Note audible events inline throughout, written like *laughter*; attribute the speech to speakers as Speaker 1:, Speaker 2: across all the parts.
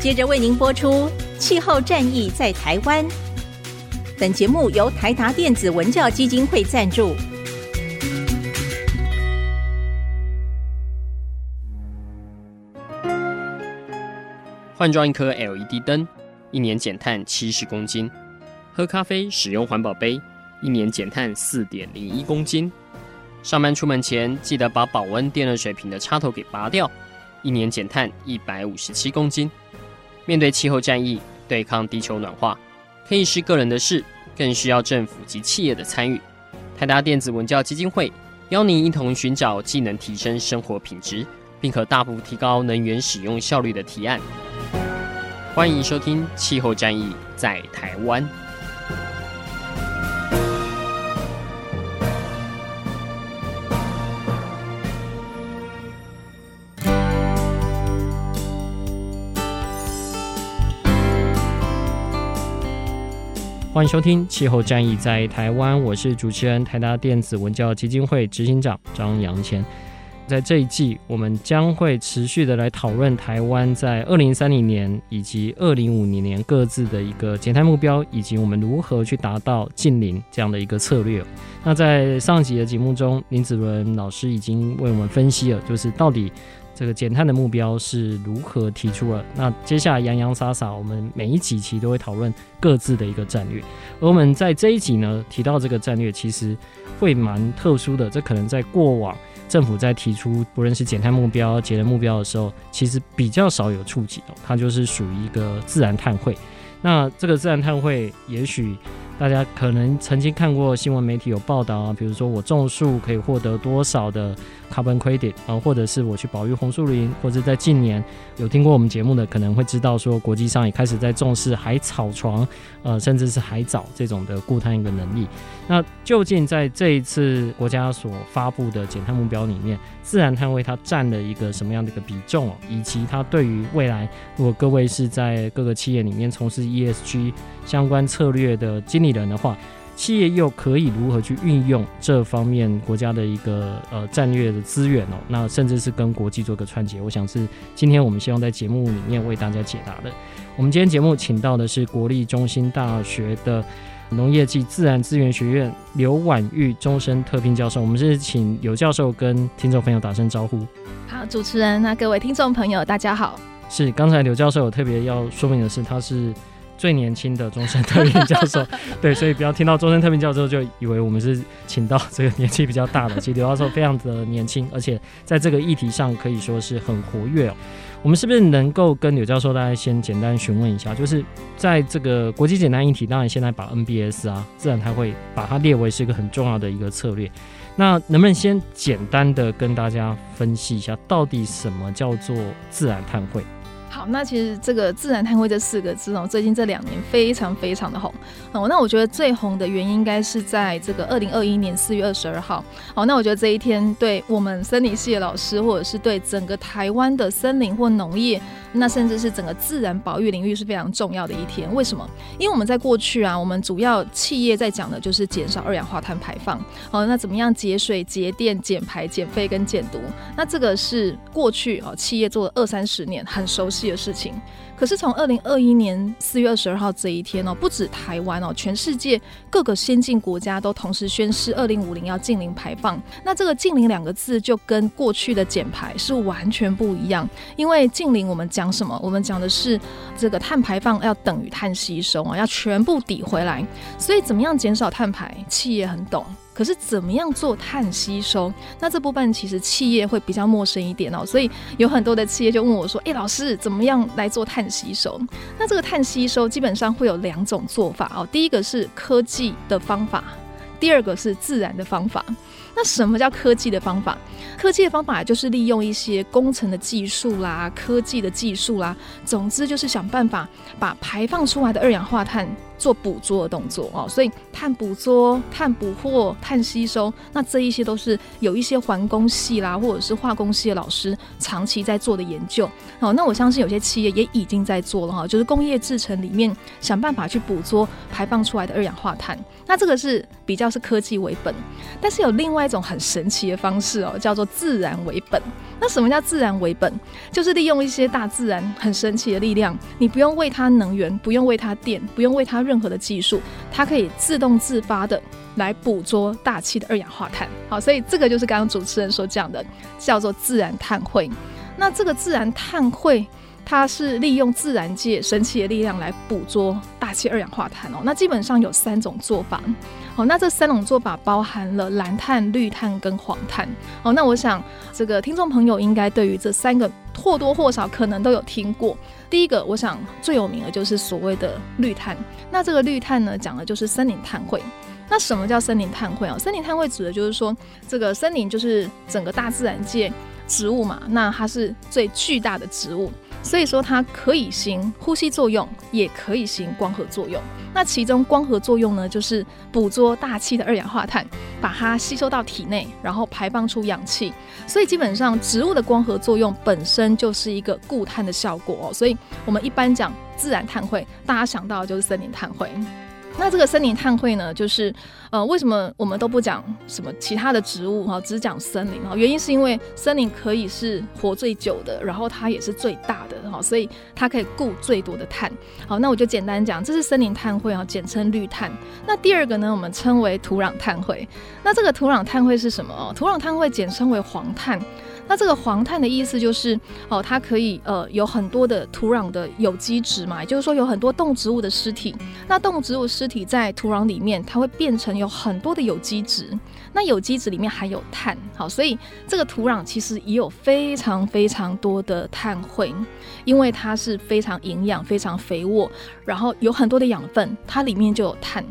Speaker 1: 接着为您播出《气候战役在台湾》。本节目由台达电子文教基金会赞助。
Speaker 2: 换装一颗 LED 灯，一年减碳七十公斤；喝咖啡使用环保杯，一年减碳四点零一公斤；上班出门前记得把保温电热水瓶的插头给拔掉，一年减碳一百五十七公斤。面对气候战役，对抗地球暖化，可以是个人的事，更需要政府及企业的参与。台达电子文教基金会邀您一同寻找既能提升生活品质，并可大幅提高能源使用效率的提案。欢迎收听《气候战役在台湾》。欢迎收听《气候战役在台湾》，我是主持人台达电子文教基金会执行长张扬谦。在这一季，我们将会持续的来讨论台湾在二零三零年以及二零五零年各自的一个减碳目标，以及我们如何去达到净零这样的一个策略。那在上集的节目中，林子伦老师已经为我们分析了，就是到底。这个减碳的目标是如何提出了？那接下来洋洋洒洒，我们每一几期都会讨论各自的一个战略。而我们在这一集呢，提到这个战略，其实会蛮特殊的。这可能在过往政府在提出不论是减碳目标、节能目标的时候，其实比较少有触及哦。它就是属于一个自然碳汇。那这个自然碳汇，也许。大家可能曾经看过新闻媒体有报道啊，比如说我种树可以获得多少的 carbon credit 啊，或者是我去保育红树林，或者在近年有听过我们节目的，可能会知道说国际上也开始在重视海草床，呃，甚至是海藻这种的固碳一个能力。那究竟在这一次国家所发布的减碳目标里面，自然碳汇它占了一个什么样的一个比重，以及它对于未来，如果各位是在各个企业里面从事 ESG 相关策略的经理人的话，企业又可以如何去运用这方面国家的一个呃战略的资源哦？那甚至是跟国际做个串接，我想是今天我们希望在节目里面为大家解答的。我们今天节目请到的是国立中心大学的。农业暨自然资源学院刘婉玉终身特聘教授，我们是请刘教授跟听众朋友打声招呼。
Speaker 3: 好，主持人，那各位听众朋友，大家好。
Speaker 2: 是，刚才刘教授有特别要说明的是，他是最年轻的终身特聘教授，*laughs* 对，所以不要听到终身特聘教授就以为我们是请到这个年纪比较大的。其实刘教授非常的年轻，而且在这个议题上可以说是很活跃哦。我们是不是能够跟刘教授大家先简单询问一下，就是在这个国际简单议题，当然现在把 NBS 啊，自然碳会把它列为是一个很重要的一个策略。那能不能先简单的跟大家分析一下，到底什么叫做自然碳汇？
Speaker 3: 好，那其实这个自然碳汇这四个字哦，最近这两年非常非常的红哦。那我觉得最红的原因应该是在这个二零二一年四月二十二号。好，那我觉得这一天对我们森林系的老师，或者是对整个台湾的森林或农业，那甚至是整个自然保育领域是非常重要的一天。为什么？因为我们在过去啊，我们主要企业在讲的就是减少二氧化碳排放。哦，那怎么样节水、节电、减排、减废跟减毒？那这个是过去哦企业做了二三十年很熟悉的事情，可是从二零二一年四月二十二号这一天哦，不止台湾哦，全世界各个先进国家都同时宣示二零五零要净零排放。那这个净零两个字就跟过去的减排是完全不一样，因为净零我们讲什么？我们讲的是这个碳排放要等于碳吸收啊，要全部抵回来。所以怎么样减少碳排，企业很懂。可是怎么样做碳吸收？那这部分其实企业会比较陌生一点哦，所以有很多的企业就问我说：“诶，老师，怎么样来做碳吸收？”那这个碳吸收基本上会有两种做法哦，第一个是科技的方法，第二个是自然的方法。那什么叫科技的方法？科技的方法就是利用一些工程的技术啦、科技的技术啦，总之就是想办法把排放出来的二氧化碳做捕捉的动作哦，所以碳捕捉、碳捕获、碳吸收，那这一些都是有一些环工系啦，或者是化工系的老师长期在做的研究。好，那我相信有些企业也已经在做了哈，就是工业制程里面想办法去捕捉排放出来的二氧化碳。那这个是比较是科技为本，但是有另外一种很神奇的方式哦，叫做自然为本。那什么叫自然为本？就是利用一些大自然很神奇的力量，你不用为它能源，不用为它电，不用为它任何的技术，它可以自动自发的来捕捉大气的二氧化碳。好，所以这个就是刚刚主持人所讲的，叫做自然碳汇。那这个自然碳汇，它是利用自然界神奇的力量来捕捉大气二氧化碳哦。那基本上有三种做法。好，那这三种做法包含了蓝碳、绿碳跟黄碳。好，那我想这个听众朋友应该对于这三个或多或少可能都有听过。第一个，我想最有名的就是所谓的绿碳。那这个绿碳呢，讲的就是森林碳汇。那什么叫森林碳汇啊？森林碳汇指的就是说，这个森林就是整个大自然界植物嘛，那它是最巨大的植物，所以说它可以行呼吸作用，也可以行光合作用。那其中光合作用呢，就是捕捉大气的二氧化碳，把它吸收到体内，然后排放出氧气。所以基本上植物的光合作用本身就是一个固碳的效果哦。所以我们一般讲自然碳汇，大家想到的就是森林碳汇。那这个森林碳汇呢，就是呃，为什么我们都不讲什么其他的植物哈，只讲森林哈？原因是因为森林可以是活最久的，然后它也是最大的哈，所以它可以固最多的碳。好，那我就简单讲，这是森林碳汇啊，简称绿碳。那第二个呢，我们称为土壤碳汇。那这个土壤碳汇是什么哦？土壤碳汇简称为黄碳。那这个黄碳的意思就是，哦，它可以呃有很多的土壤的有机质嘛，也就是说有很多动植物的尸体。那动植物尸体在土壤里面，它会变成有很多的有机质。那有机质里面含有碳，好，所以这个土壤其实也有非常非常多的碳汇，因为它是非常营养、非常肥沃，然后有很多的养分，它里面就有碳。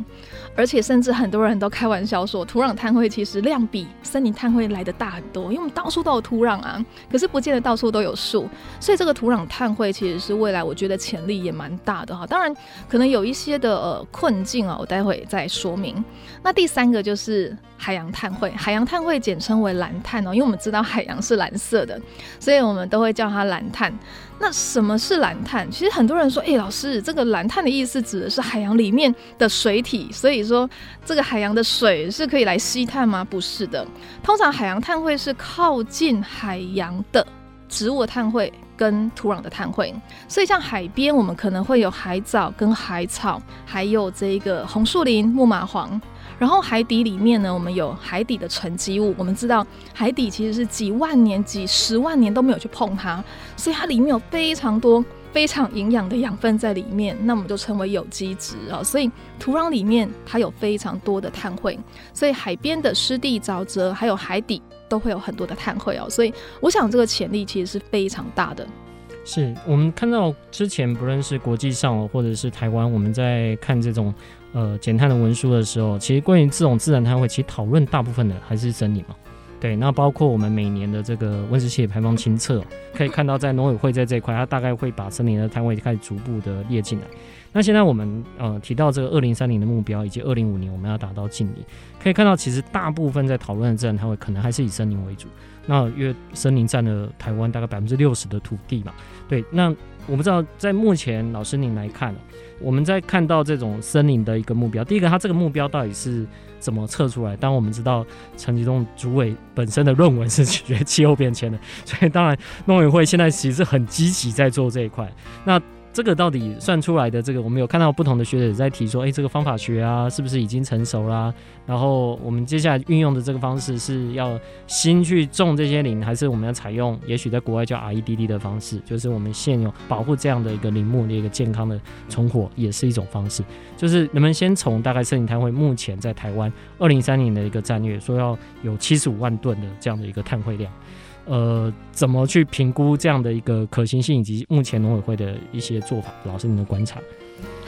Speaker 3: 而且甚至很多人都开玩笑说，土壤碳汇其实量比森林碳汇来得大很多，因为我们到处都有土壤啊，可是不见得到处都有树，所以这个土壤碳汇其实是未来我觉得潜力也蛮大的哈。当然可能有一些的呃困境啊，我待会再说明。那第三个就是海洋碳汇，海洋碳汇简称为蓝碳哦，因为我们知道海洋是蓝色的，所以我们都会叫它蓝碳。那什么是蓝碳？其实很多人说，诶、老师，这个蓝碳的意思指的是海洋里面的水体，所以说这个海洋的水是可以来吸碳吗？不是的，通常海洋碳汇是靠近海洋的植物碳汇跟土壤的碳汇，所以像海边我们可能会有海藻跟海草，还有这个红树林、木麻黄。然后海底里面呢，我们有海底的沉积物。我们知道海底其实是几万年、几十万年都没有去碰它，所以它里面有非常多非常营养的养分在里面。那我们就称为有机质啊。所以土壤里面它有非常多的碳汇，所以海边的湿地、沼泽还有海底都会有很多的碳汇哦。所以我想这个潜力其实是非常大的。
Speaker 2: 是我们看到之前不论是国际上或者是台湾，我们在看这种。呃，减碳的文书的时候，其实关于这种自然碳汇，其实讨论大部分的还是森林嘛。对，那包括我们每年的这个温室气体排放清测，可以看到在农委会在这一块，它大概会把森林的碳汇开始逐步的列进来。那现在我们呃提到这个二零三零的目标，以及二零五年我们要达到净零，可以看到其实大部分在讨论的自然碳汇，可能还是以森林为主。那因为森林占了台湾大概百分之六十的土地嘛。对，那我不知道在目前老师您来看。我们在看到这种森林的一个目标，第一个，它这个目标到底是怎么测出来？当我们知道陈吉仲主委本身的论文是解决气候变迁的，所以当然农委会现在其实很积极在做这一块。那这个到底算出来的这个，我们有看到不同的学者在提说，哎，这个方法学啊，是不是已经成熟啦？然后我们接下来运用的这个方式是要新去种这些林，还是我们要采用也许在国外叫 REDD 的方式，就是我们现有保护这样的一个林木的一个健康的重活，也是一种方式。就是能不能先从大概森林碳汇目前在台湾二零三零的一个战略，说要有七十五万吨的这样的一个碳汇量。呃，怎么去评估这样的一个可行性，以及目前农委会的一些做法？老师，您的观察？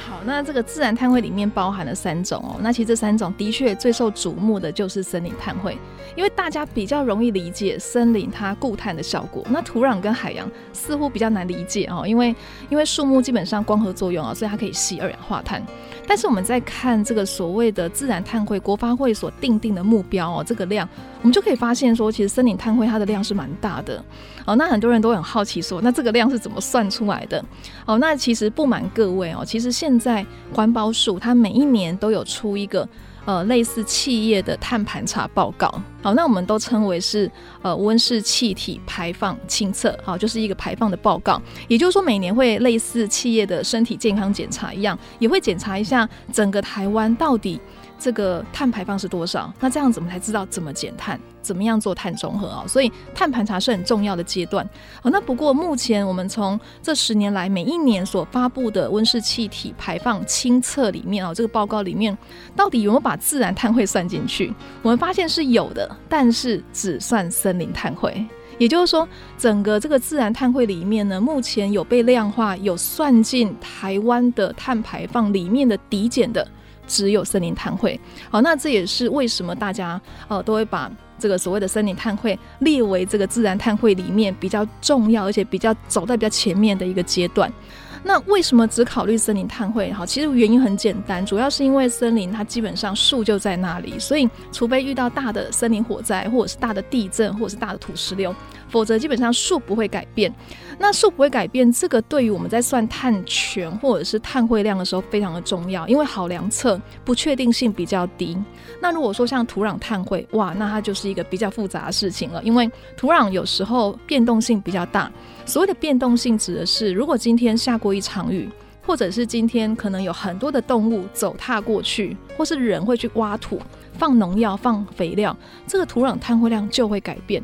Speaker 3: 好，那这个自然碳汇里面包含了三种哦。那其实这三种的确最受瞩目的就是森林碳汇，因为大家比较容易理解森林它固碳的效果。那土壤跟海洋似乎比较难理解哦，因为因为树木基本上光合作用啊，所以它可以吸二氧化碳。但是我们在看这个所谓的自然碳汇，国发会所定定的目标哦，这个量，我们就可以发现说，其实森林碳汇它的量是蛮大的哦。那很多人都很好奇说，那这个量是怎么算出来的？哦，那其实不瞒各位哦，其实现现在环保署它每一年都有出一个呃类似企业的碳盘查报告，好，那我们都称为是呃温室气体排放清测，好，就是一个排放的报告。也就是说，每年会类似企业的身体健康检查一样，也会检查一下整个台湾到底。这个碳排放是多少？那这样子我们才知道怎么减碳，怎么样做碳中和啊？所以碳盘查是很重要的阶段。好，那不过目前我们从这十年来每一年所发布的温室气体排放清册里面啊，这个报告里面到底有没有把自然碳汇算进去？我们发现是有的，但是只算森林碳汇。也就是说，整个这个自然碳汇里面呢，目前有被量化、有算进台湾的碳排放里面的抵减的。只有森林碳汇，好，那这也是为什么大家呃都会把这个所谓的森林碳汇列为这个自然碳汇里面比较重要，而且比较走在比较前面的一个阶段。那为什么只考虑森林碳汇？好，其实原因很简单，主要是因为森林它基本上树就在那里，所以除非遇到大的森林火灾，或者是大的地震，或者是大的土石流，否则基本上树不会改变。那树不会改变，这个对于我们在算碳权或者是碳汇量的时候非常的重要，因为好量测，不确定性比较低。那如果说像土壤碳汇，哇，那它就是一个比较复杂的事情了，因为土壤有时候变动性比较大。所谓的变动性指的是，如果今天下过一场雨，或者是今天可能有很多的动物走踏过去，或是人会去挖土、放农药、放肥料，这个土壤碳汇量就会改变。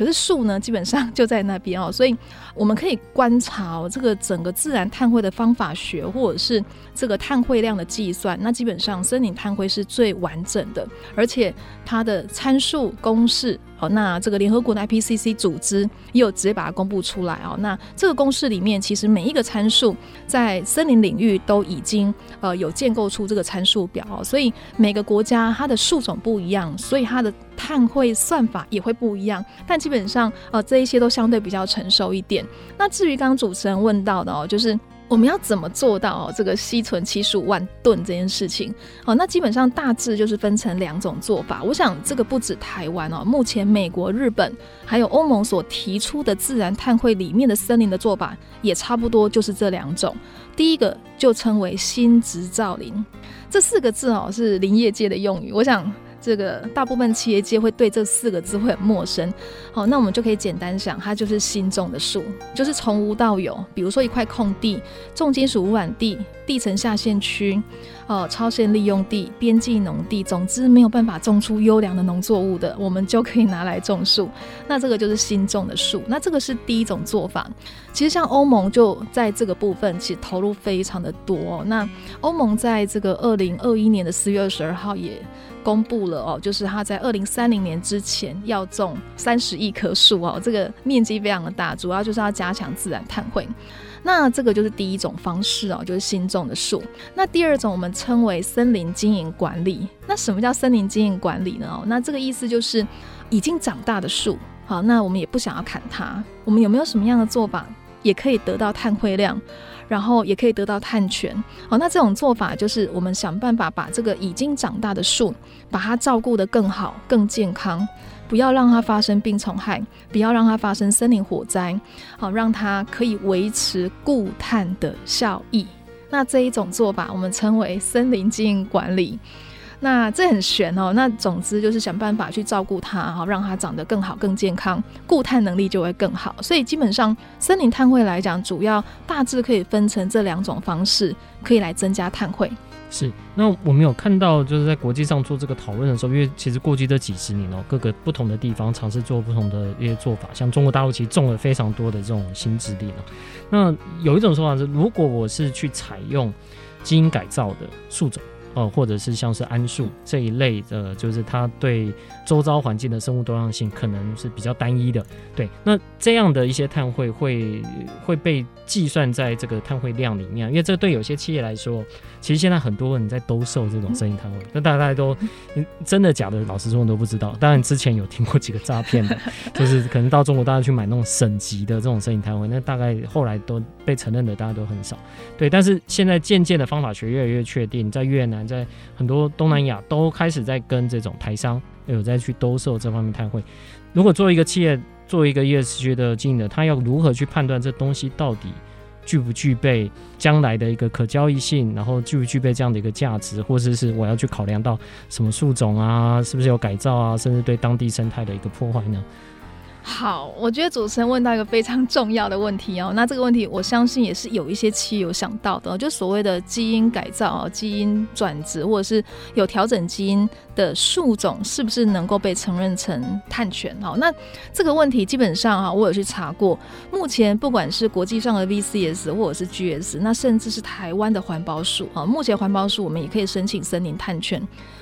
Speaker 3: 可是树呢，基本上就在那边哦，*laughs* 所以我们可以观察哦，这个整个自然碳汇的方法学，或者是这个碳汇量的计算，那基本上森林碳汇是最完整的，而且它的参数公式。好，那这个联合国的 IPCC 组织也有直接把它公布出来哦。那这个公式里面，其实每一个参数在森林领域都已经呃有建构出这个参数表哦。所以每个国家它的树种不一样，所以它的碳汇算法也会不一样。但基本上呃这一些都相对比较成熟一点。那至于刚刚主持人问到的哦，就是。我们要怎么做到哦这个吸存七十五万吨这件事情？哦，那基本上大致就是分成两种做法。我想这个不止台湾哦，目前美国、日本还有欧盟所提出的自然碳汇里面的森林的做法也差不多，就是这两种。第一个就称为新植造林，这四个字哦是林业界的用语。我想。这个大部分企业界会对这四个字会很陌生，好，那我们就可以简单想，它就是新种的树，就是从无到有。比如说一块空地，重金属污染地、地层下陷区、呃超限利用地、边际农地，总之没有办法种出优良的农作物的，我们就可以拿来种树。那这个就是新种的树。那这个是第一种做法。其实像欧盟就在这个部分其实投入非常的多。那欧盟在这个二零二一年的四月二十二号也。公布了哦，就是他在二零三零年之前要种三十亿棵树哦，这个面积非常的大，主要就是要加强自然碳汇。那这个就是第一种方式哦，就是新种的树。那第二种我们称为森林经营管理。那什么叫森林经营管理呢？哦，那这个意思就是已经长大的树，好，那我们也不想要砍它，我们有没有什么样的做法也可以得到碳汇量？然后也可以得到碳权，好，那这种做法就是我们想办法把这个已经长大的树，把它照顾得更好、更健康，不要让它发生病虫害，不要让它发生森林火灾，好，让它可以维持固碳的效益。那这一种做法，我们称为森林经营管理。那这很悬哦，那总之就是想办法去照顾它，好让它长得更好、更健康，固碳能力就会更好。所以基本上森林碳汇来讲，主要大致可以分成这两种方式，可以来增加碳汇。
Speaker 2: 是，那我们有看到就是在国际上做这个讨论的时候，因为其实过去这几十年哦，各个不同的地方尝试做不同的一些做法，像中国大陆其实种了非常多的这种新植林。那有一种说法是，如果我是去采用基因改造的树种。哦、呃，或者是像是桉树这一类的，就是它对周遭环境的生物多样性可能是比较单一的。对，那这样的一些碳汇会会被计算在这个碳汇量里面，因为这对有些企业来说，其实现在很多人在兜售这种生意碳汇，那大家都 *laughs* 真的假的，老实说我都不知道。当然之前有听过几个诈骗的，*laughs* 就是可能到中国大家去买那种省级的这种生意碳汇，那大概后来都被承认的大家都很少。对，但是现在渐渐的方法学越来越确定，在越南，在很多东南亚都开始在跟这种台商有在去兜售这方面碳汇。如果作为一个企业，作为一个 ESG 的经营者，他要如何去判断这东西到底具不具备将来的一个可交易性，然后具不具备这样的一个价值，或者是我要去考量到什么树种啊，是不是有改造啊，甚至对当地生态的一个破坏呢？
Speaker 3: 好，我觉得主持人问到一个非常重要的问题哦。那这个问题，我相信也是有一些企业有想到的，就所谓的基因改造、基因转殖，或者是有调整基因的树种，是不是能够被承认成碳权？好，那这个问题基本上哈，我有去查过，目前不管是国际上的 VCS 或者是 GS，那甚至是台湾的环保署啊，目前环保署我们也可以申请森林碳权。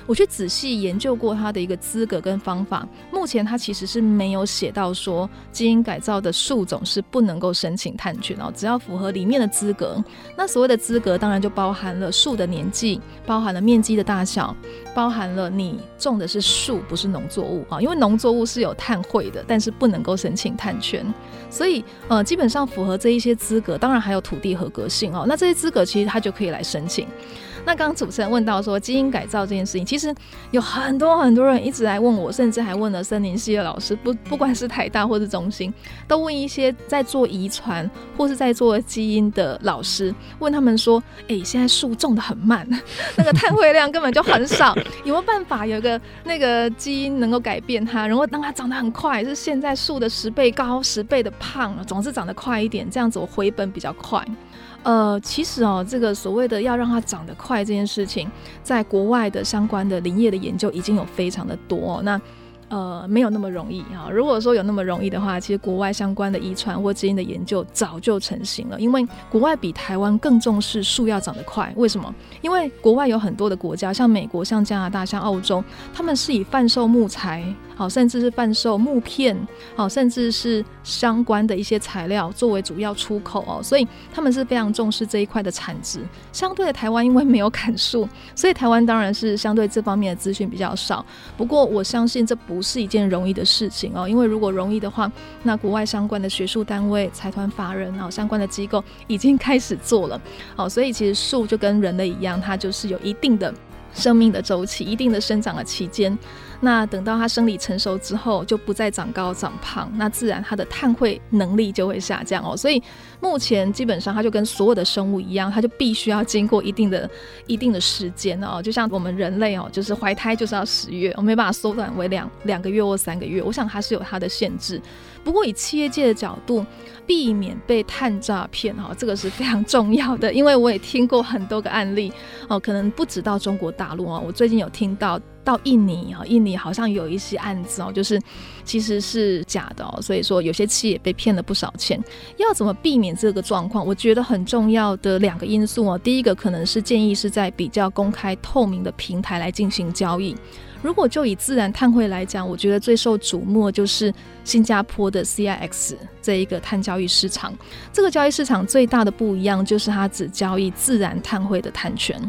Speaker 3: 我去仔细研究过它的一个资格跟方法，目前它其实是没有写到说基因改造的树种是不能够申请碳权哦，只要符合里面的资格。那所谓的资格当然就包含了树的年纪，包含了面积的大小，包含了你种的是树不是农作物啊，因为农作物是有碳汇的，但是不能够申请碳权。所以呃，基本上符合这一些资格，当然还有土地合格性哦。那这些资格其实它就可以来申请。那刚刚主持人问到说基因改造这件事情，其实有很多很多人一直来问我，甚至还问了森林系的老师，不不管是台大或是中心，都问一些在做遗传或是在做基因的老师，问他们说：哎、现在树种得很慢，*laughs* 那个碳汇量根本就很少，*laughs* 有没有办法有个那个基因能够改变它，然后让它长得很快，是现在树的十倍高、十倍的胖，总是长得快一点，这样子我回本比较快。呃，其实哦，这个所谓的要让它长得快这件事情，在国外的相关的林业的研究已经有非常的多。那呃，没有那么容易啊。如果说有那么容易的话，其实国外相关的遗传或基因的研究早就成型了。因为国外比台湾更重视树要长得快。为什么？因为国外有很多的国家，像美国、像加拿大、像澳洲，他们是以贩售木材。好，甚至是贩售木片，好，甚至是相关的一些材料作为主要出口哦，所以他们是非常重视这一块的产值。相对的，台湾因为没有砍树，所以台湾当然是相对这方面的资讯比较少。不过我相信这不不是一件容易的事情哦，因为如果容易的话，那国外相关的学术单位、财团法人啊，相关的机构已经开始做了。哦，所以其实树就跟人类一样，它就是有一定的生命的周期，一定的生长的期间。那等到它生理成熟之后，就不再长高长胖，那自然它的碳汇能力就会下降哦。所以目前基本上它就跟所有的生物一样，它就必须要经过一定的、一定的时间哦。就像我们人类哦，就是怀胎就是要十月，我没办法缩短为两两个月或三个月。我想它是有它的限制。不过以企业界的角度，避免被碳诈骗哈，这个是非常重要的。因为我也听过很多个案例哦，可能不止到中国大陆哦，我最近有听到。到印尼啊，印尼好像有一些案子哦，就是其实是假的哦，所以说有些企业被骗了不少钱。要怎么避免这个状况？我觉得很重要的两个因素哦，第一个可能是建议是在比较公开透明的平台来进行交易。如果就以自然碳汇来讲，我觉得最受瞩目就是新加坡的 CIX 这一个碳交易市场。这个交易市场最大的不一样就是它只交易自然碳汇的碳权。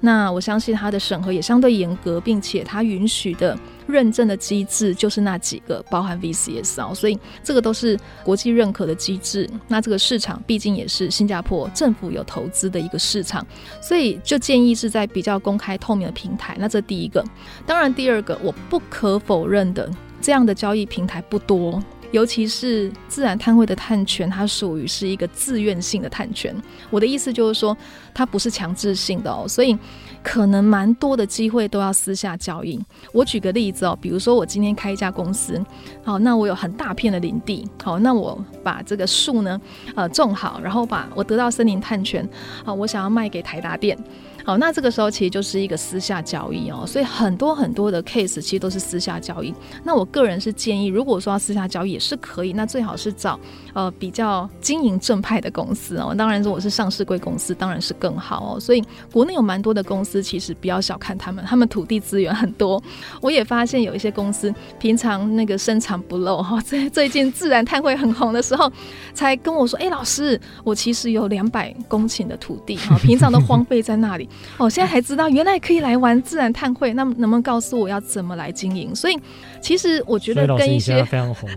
Speaker 3: 那我相信它的审核也相对严格，并且它允许的。认证的机制就是那几个，包含 VCS 哦，所以这个都是国际认可的机制。那这个市场毕竟也是新加坡政府有投资的一个市场，所以就建议是在比较公开透明的平台。那这第一个，当然第二个，我不可否认的，这样的交易平台不多。尤其是自然碳汇的碳权，它属于是一个自愿性的碳权。我的意思就是说，它不是强制性的哦，所以可能蛮多的机会都要私下交易。我举个例子哦，比如说我今天开一家公司，好，那我有很大片的林地，好，那我把这个树呢，呃，种好，然后把我得到森林碳权，好，我想要卖给台达电。好，那这个时候其实就是一个私下交易哦，所以很多很多的 case 其实都是私下交易。那我个人是建议，如果说要私下交易也是可以，那最好是找呃比较经营正派的公司哦。当然，如果是上市贵公司，当然是更好哦。所以国内有蛮多的公司，其实不要小看他们，他们土地资源很多。我也发现有一些公司平常那个深藏不露哈，在最近自然碳汇很红的时候，才跟我说：“哎，老师，我其实有两百公顷的土地哈，平常都荒废在那里。”哦，现在才知道原来可以来玩自然碳汇，那么能不能告诉我要怎么来经营？所以其实我觉得跟一些
Speaker 2: 非常红，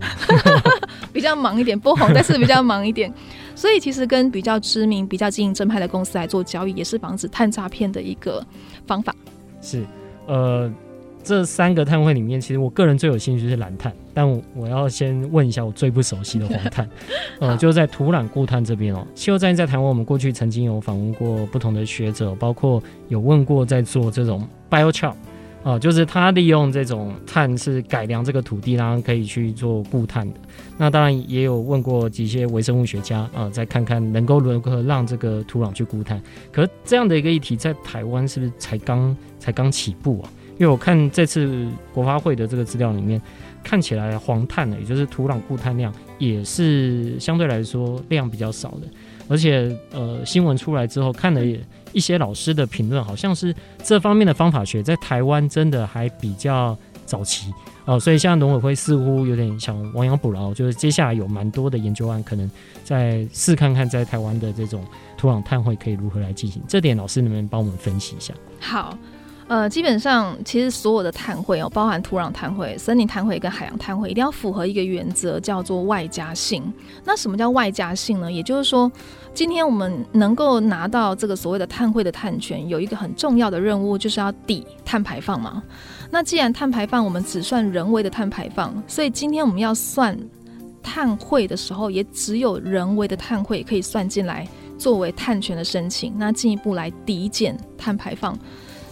Speaker 2: *laughs*
Speaker 3: 比较忙一点，不红但是比较忙一点。所以其实跟比较知名、比较经营正派的公司来做交易，也是防止碳诈骗的一个方法。
Speaker 2: 是，呃。这三个碳汇里面，其实我个人最有兴趣是蓝碳，但我，我要先问一下我最不熟悉的黄碳，*laughs* 呃，就是在土壤固碳这边哦。气候战役在台湾，我们过去曾经有访问过不同的学者，包括有问过在做这种 biochar，啊、呃，就是他利用这种碳是改良这个土地，然后可以去做固碳的。那当然也有问过几些微生物学家啊、呃，再看看能够如何让这个土壤去固碳。可是这样的一个议题在台湾是不是才刚才刚起步啊？因为我看这次国发会的这个资料里面，看起来黄碳呢，也就是土壤固碳量也是相对来说量比较少的，而且呃新闻出来之后，看了一些老师的评论，好像是这方面的方法学在台湾真的还比较早期哦、呃，所以现在农委会似乎有点想亡羊补牢，就是接下来有蛮多的研究案可能再试看看在台湾的这种土壤碳汇可以如何来进行，这点老师能不能帮我们分析一下？
Speaker 3: 好。呃，基本上其实所有的碳汇哦，包含土壤碳汇、森林碳汇跟海洋碳汇，一定要符合一个原则，叫做外加性。那什么叫外加性呢？也就是说，今天我们能够拿到这个所谓的碳汇的碳权，有一个很重要的任务，就是要抵碳排放嘛。那既然碳排放我们只算人为的碳排放，所以今天我们要算碳汇的时候，也只有人为的碳汇可以算进来作为碳权的申请，那进一步来抵减碳排放。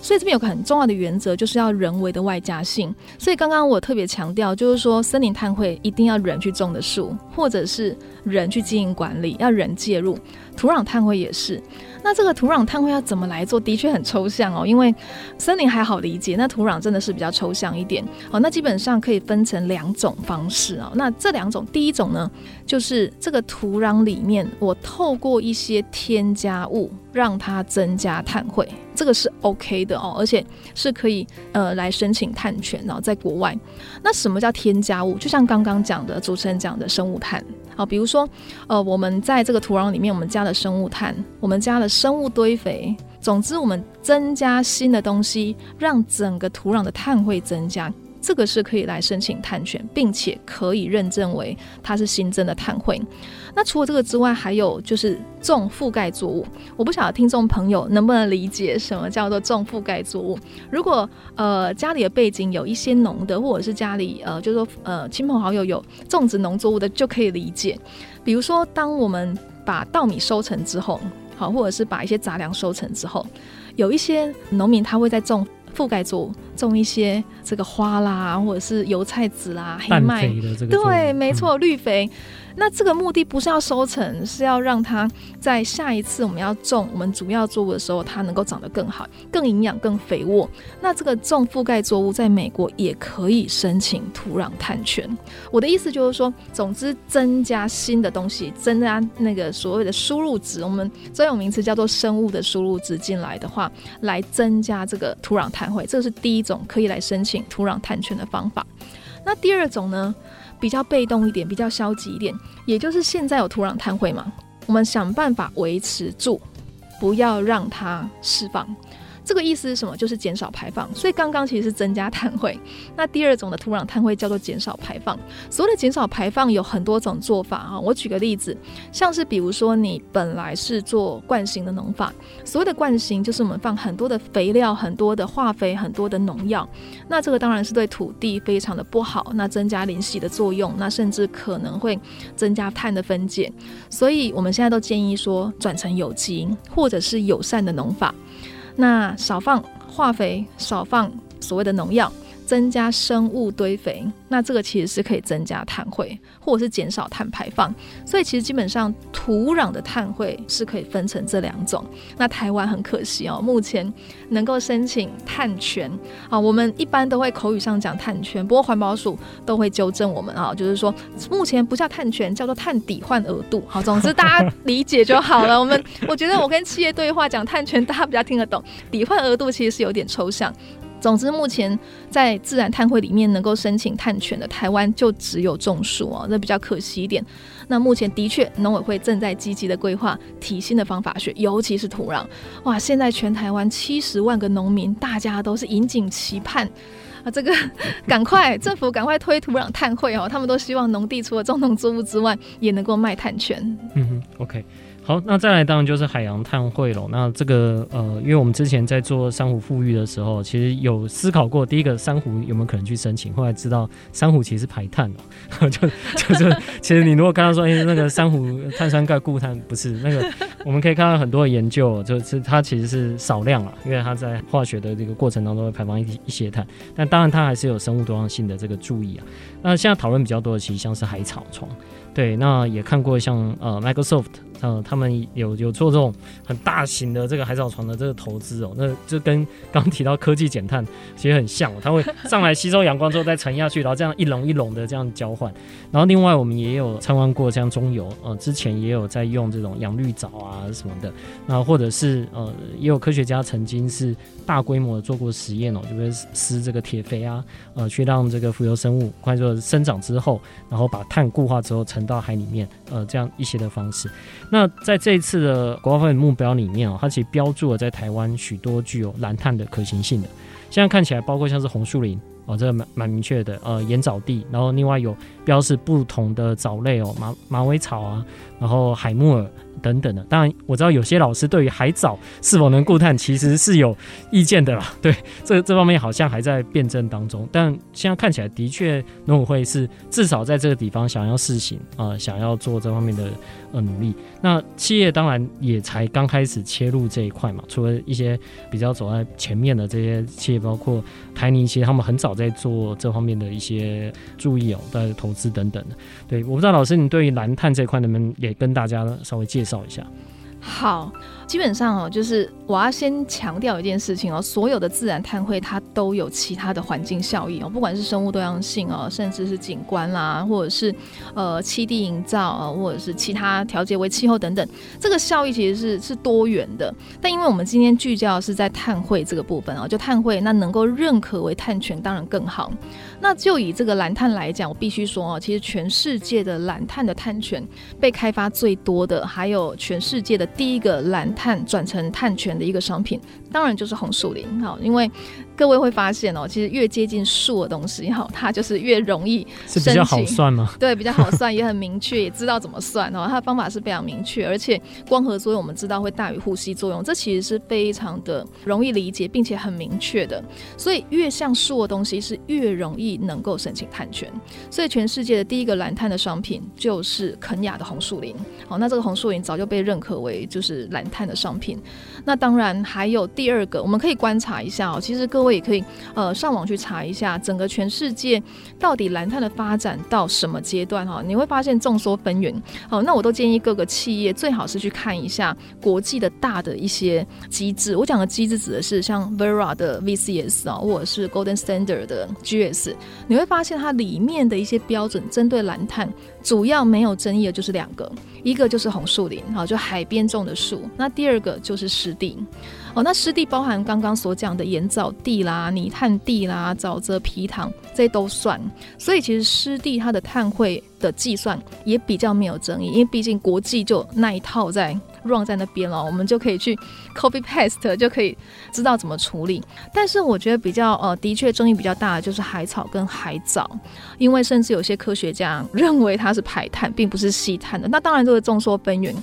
Speaker 3: 所以这边有个很重要的原则，就是要人为的外加性。所以刚刚我特别强调，就是说森林碳汇一定要人去种的树，或者是人去经营管理，要人介入。土壤碳汇也是。那这个土壤碳汇要怎么来做？的确很抽象哦，因为森林还好理解，那土壤真的是比较抽象一点。哦，那基本上可以分成两种方式啊。那这两种，第一种呢，就是这个土壤里面，我透过一些添加物让它增加碳汇，这个是 OK 的哦，而且是可以呃来申请碳权。然后在国外，那什么叫添加物？就像刚刚讲的主持人讲的生物碳。好，比如说呃我们在这个土壤里面，我们加了生物碳，我们加了。生物堆肥，总之我们增加新的东西，让整个土壤的碳汇增加，这个是可以来申请碳权，并且可以认证为它是新增的碳汇。那除了这个之外，还有就是种覆盖作物。我不晓得听众朋友能不能理解什么叫做种覆盖作物。如果呃家里的背景有一些农的，或者是家里呃就是说呃亲朋好友有种植农作物的，就可以理解。比如说，当我们把稻米收成之后。好，或者是把一些杂粮收成之后，有一些农民他会在种覆盖作物，种一些这个花啦，或者是油菜籽啦、黑麦，对，没错，绿肥。那这个目的不是要收成，是要让它在下一次我们要种我们主要作物的时候，它能够长得更好、更营养、更肥沃。那这个种覆盖作物在美国也可以申请土壤碳权。我的意思就是说，总之增加新的东西，增加那个所谓的输入值，我们专有名词叫做生物的输入值进来的话，来增加这个土壤碳汇，这是第一种可以来申请土壤碳权的方法。那第二种呢？比较被动一点，比较消极一点，也就是现在有土壤碳汇嘛，我们想办法维持住，不要让它释放。这个意思是什么？就是减少排放。所以刚刚其实是增加碳汇，*laughs* 那第二种的土壤碳汇叫做减少排放。所谓的减少排放有很多种做法啊。我举个例子，像是比如说你本来是做惯性的农法，所谓的惯性就是我们放很多的肥料、很多的化肥、很多的农药，那这个当然是对土地非常的不好，那增加临洗的作用，那甚至可能会增加碳的分解。所以我们现在都建议说转成有机或者是友善的农法。那少放化肥，少放所谓的农药，增加生物堆肥，那这个其实是可以增加碳汇，或者是减少碳排放。所以其实基本上土壤的碳汇是可以分成这两种。那台湾很可惜哦，目前能够申请碳权啊，我们一般都会口语上讲碳权，不过环保署都会纠正我们啊，就是说目前不叫碳权，叫做碳抵换额度。好，总之大家理解就好了。我们我觉得我跟企业对话讲碳权，大家比较听得懂，抵换额度其实是有点抽象。总之，目前在自然碳汇里面能够申请碳权的台湾就只有种树哦，那比较可惜一点。那目前的确，农委会正在积极的规划提新的方法学，尤其是土壤。哇，现在全台湾七十万个农民，大家都是引颈期盼啊，这个赶快政府赶快推土壤碳汇哦，他们都希望农地除了种农作物之外，也能够卖碳权。
Speaker 2: 嗯哼，OK。好，那再来当然就是海洋碳汇了。那这个呃，因为我们之前在做珊瑚富裕的时候，其实有思考过，第一个珊瑚有没有可能去申请？后来知道珊瑚其实是排碳的，*laughs* 就就是其实你如果刚刚说，哎、那个珊瑚碳酸钙固碳不是那个，我们可以看到很多的研究，就是它其实是少量啊，因为它在化学的这个过程当中会排放一一些碳，但当然它还是有生物多样性的这个注意啊。那现在讨论比较多的，其实像是海草床。对，那也看过像呃 Microsoft，呃他们有有做这种很大型的这个海藻床的这个投资哦，那就跟刚提到科技减碳其实很像，它会上来吸收阳光之后再沉下去，然后这样一笼一笼的这样交换。然后另外我们也有参观过像中油，呃之前也有在用这种养绿藻啊什么的，那或者是呃也有科学家曾经是大规模的做过实验哦，就会施这个铁肥啊，呃去让这个浮游生物快速生长之后，然后把碳固化之后沉。到海里面，呃，这样一些的方式。那在这一次的国发会目标里面哦，它其实标注了在台湾许多具有蓝碳的可行性的。现在看起来，包括像是红树林哦，这个蛮蛮明确的。呃，盐沼地，然后另外有标示不同的藻类哦，马马尾草啊，然后海木耳。等等的，当然我知道有些老师对于海藻是否能固碳其实是有意见的啦。*laughs* 对，这这方面好像还在辩证当中。但现在看起来的确农委会是至少在这个地方想要试行啊、想要做这方面的呃努力。那企业当然也才刚开始切入这一块嘛。除了一些比较走在前面的这些企业，包括台泥，其实他们很早在做这方面的一些注意哦，在投资等等的。对，我不知道老师你对于蓝碳这块能不能也跟大家稍微介绍。一下，
Speaker 3: 好。基本上哦，就是我要先强调一件事情哦，所有的自然碳汇它都有其他的环境效益哦，不管是生物多样性哦，甚至是景观啦，或者是呃栖地营造啊，或者是其他调节为气候等等，这个效益其实是是多元的。但因为我们今天聚焦是在碳汇这个部分啊，就碳汇那能够认可为碳权当然更好。那就以这个蓝碳来讲，我必须说哦，其实全世界的蓝碳的碳权被开发最多的，还有全世界的第一个蓝碳碳。转成碳权的一个商品，当然就是红树林。好，因为各位会发现哦，其实越接近树的东西，哈，它就是越容易
Speaker 2: 是比较好算吗？
Speaker 3: 对，比较好算，也很明确，也知道怎么算哦。它的方法是非常明确，而且光合作用我们知道会大于呼吸作用，这其实是非常的容易理解，并且很明确的。所以越像树的东西是越容易能够申请碳权。所以全世界的第一个蓝碳的商品就是肯雅的红树林。好，那这个红树林早就被认可为就是蓝碳的商品。那当然还有第第二个，我们可以观察一下哦。其实各位也可以呃上网去查一下，整个全世界到底蓝碳的发展到什么阶段哈？你会发现众说纷纭。好，那我都建议各个企业最好是去看一下国际的大的一些机制。我讲的机制指的是像 Vera 的 VCS 啊，或者是 Golden Standard 的 GS。你会发现它里面的一些标准针对蓝碳，主要没有争议的就是两个，一个就是红树林，好，就海边种的树。那第二个就是湿地，哦，那湿地包含刚刚所讲的盐藻地啦、泥炭地啦、沼泽皮塘，这都算。所以其实湿地它的碳汇的计算也比较没有争议，因为毕竟国际就那一套在 run 在那边了，我们就可以去 copy paste 就可以知道怎么处理。但是我觉得比较呃，的确争议比较大的就是海草跟海藻，因为甚至有些科学家认为它是排碳，并不是吸碳的。那当然这个众说纷纭。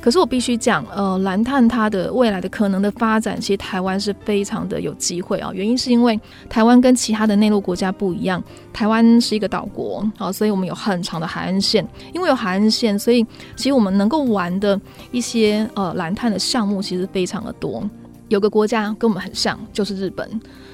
Speaker 3: 可是我必须讲，呃，蓝碳它的未来的可能的发展，其实台湾是非常的有机会啊。原因是因为台湾跟其他的内陆国家不一样，台湾是一个岛国啊，所以我们有很长的海岸线。因为有海岸线，所以其实我们能够玩的一些呃蓝碳的项目其实非常的多。有个国家跟我们很像，就是日本。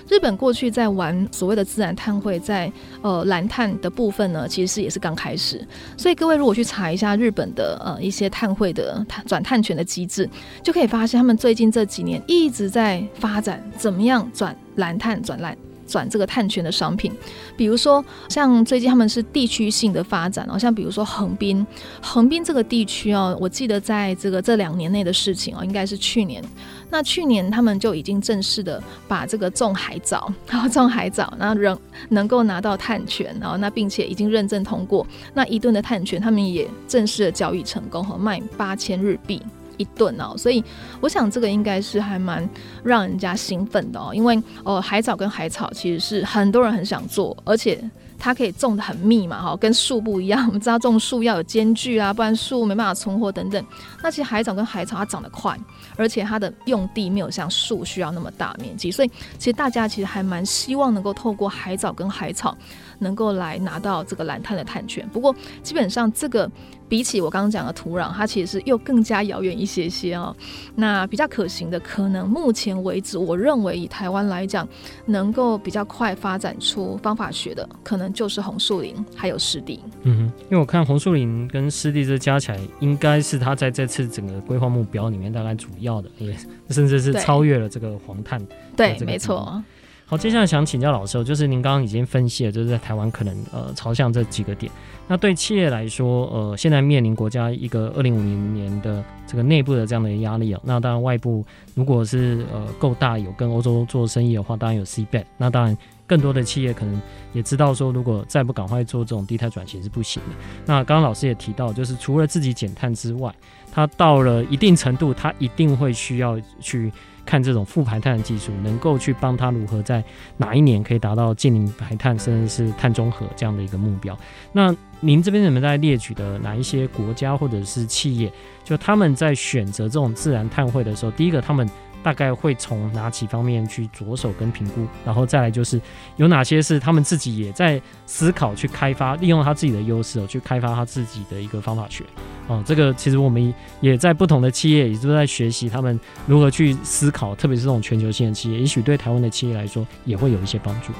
Speaker 3: 日本过去在玩所谓的自然碳汇，在呃蓝碳的部分呢，其实也是刚开始。所以各位如果去查一下日本的呃一些碳汇的转碳权的机制，就可以发现他们最近这几年一直在发展怎么样转蓝碳转蓝。转这个碳权的商品，比如说像最近他们是地区性的发展哦，像比如说横滨，横滨这个地区哦，我记得在这个这两年内的事情哦，应该是去年，那去年他们就已经正式的把这个种海藻，然 *laughs* 后种海藻，然后能能够拿到碳权，然后那并且已经认证通过，那一吨的碳权他们也正式的交易成功和卖八千日币。一顿哦，所以我想这个应该是还蛮让人家兴奋的哦，因为呃海藻跟海草其实是很多人很想做，而且它可以种的很密嘛哈，跟树不一样，*laughs* 我们知道种树要有间距啊，不然树没办法存活等等。那其实海藻跟海草它长得快，而且它的用地没有像树需要那么大面积，所以其实大家其实还蛮希望能够透过海藻跟海草能够来拿到这个蓝碳的碳权。不过基本上这个。比起我刚刚讲的土壤，它其实是又更加遥远一些些哦。那比较可行的，可能目前为止，我认为以台湾来讲，能够比较快发展出方法学的，可能就是红树林还有湿地。
Speaker 2: 嗯哼，因为我看红树林跟湿地这加起来，应该是它在这次整个规划目标里面大概主要的，也 *laughs* 甚至是超越了这个黄碳。
Speaker 3: 对，没错。
Speaker 2: 好，接下来想请教老师，就是您刚刚已经分析了，就是在台湾可能呃朝向这几个点。那对企业来说，呃，现在面临国家一个二零五零年的这个内部的这样的压力啊。那当然外部如果是呃够大，有跟欧洲做生意的话，当然有 CBAM。那当然更多的企业可能也知道说，如果再不赶快做这种低碳转型是不行的。那刚刚老师也提到，就是除了自己减碳之外，它到了一定程度，它一定会需要去。看这种负排碳的技术，能够去帮他如何在哪一年可以达到净零排碳，甚至是碳中和这样的一个目标。那您这边有没有在列举的哪一些国家或者是企业，就他们在选择这种自然碳汇的时候，第一个他们。大概会从哪几方面去着手跟评估，然后再来就是有哪些是他们自己也在思考去开发，利用他自己的优势去开发他自己的一个方法学。哦，这个其实我们也在不同的企业也都在学习他们如何去思考，特别是这种全球性的企业，也许对台湾的企业来说也会有一些帮助。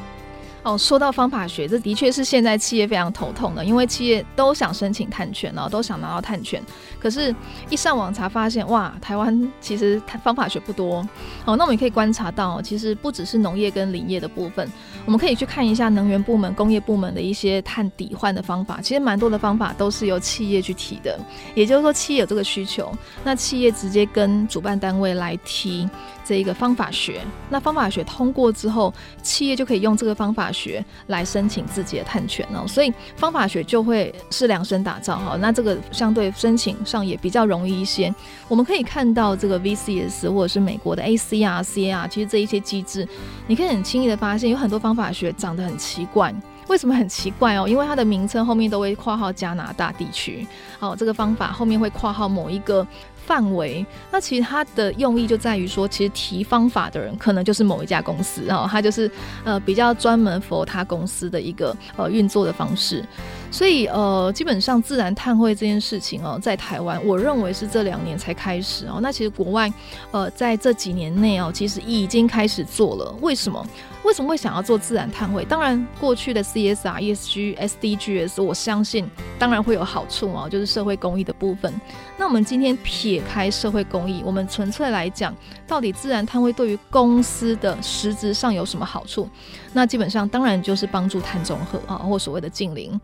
Speaker 3: 哦，说到方法学，这的确是现在企业非常头痛的，因为企业都想申请碳权哦，都想拿到碳权，可是，一上网查发现，哇，台湾其实方法学不多。哦，那我们也可以观察到，其实不只是农业跟林业的部分，我们可以去看一下能源部门、工业部门的一些碳抵换的方法，其实蛮多的方法都是由企业去提的。也就是说，企业有这个需求，那企业直接跟主办单位来提这一个方法学，那方法学通过之后，企业就可以用这个方法学来申请自己的碳权哦，所以方法学就会是量身打造哈，那这个相对申请上也比较容易一些。我们可以看到这个 VCS 或者是美国的 ACR、CAR，其实这一些机制，你可以很轻易的发现有很多方法学长得很奇怪。为什么很奇怪哦？因为它的名称后面都会括号加拿大地区，哦，这个方法后面会括号某一个。范围，那其实它的用意就在于说，其实提方法的人可能就是某一家公司哦，他就是呃比较专门 for 他公司的一个呃运作的方式，所以呃基本上自然碳汇这件事情哦，在台湾我认为是这两年才开始哦，那其实国外呃在这几年内哦，其实已经开始做了，为什么？为什么会想要做自然碳汇？当然，过去的 CSR、ESG、SDGs，我相信当然会有好处哦，就是社会公益的部分。那我们今天撇开社会公益，我们纯粹来讲，到底自然碳汇对于公司的实质上有什么好处？那基本上当然就是帮助碳中和啊，或所谓的净零。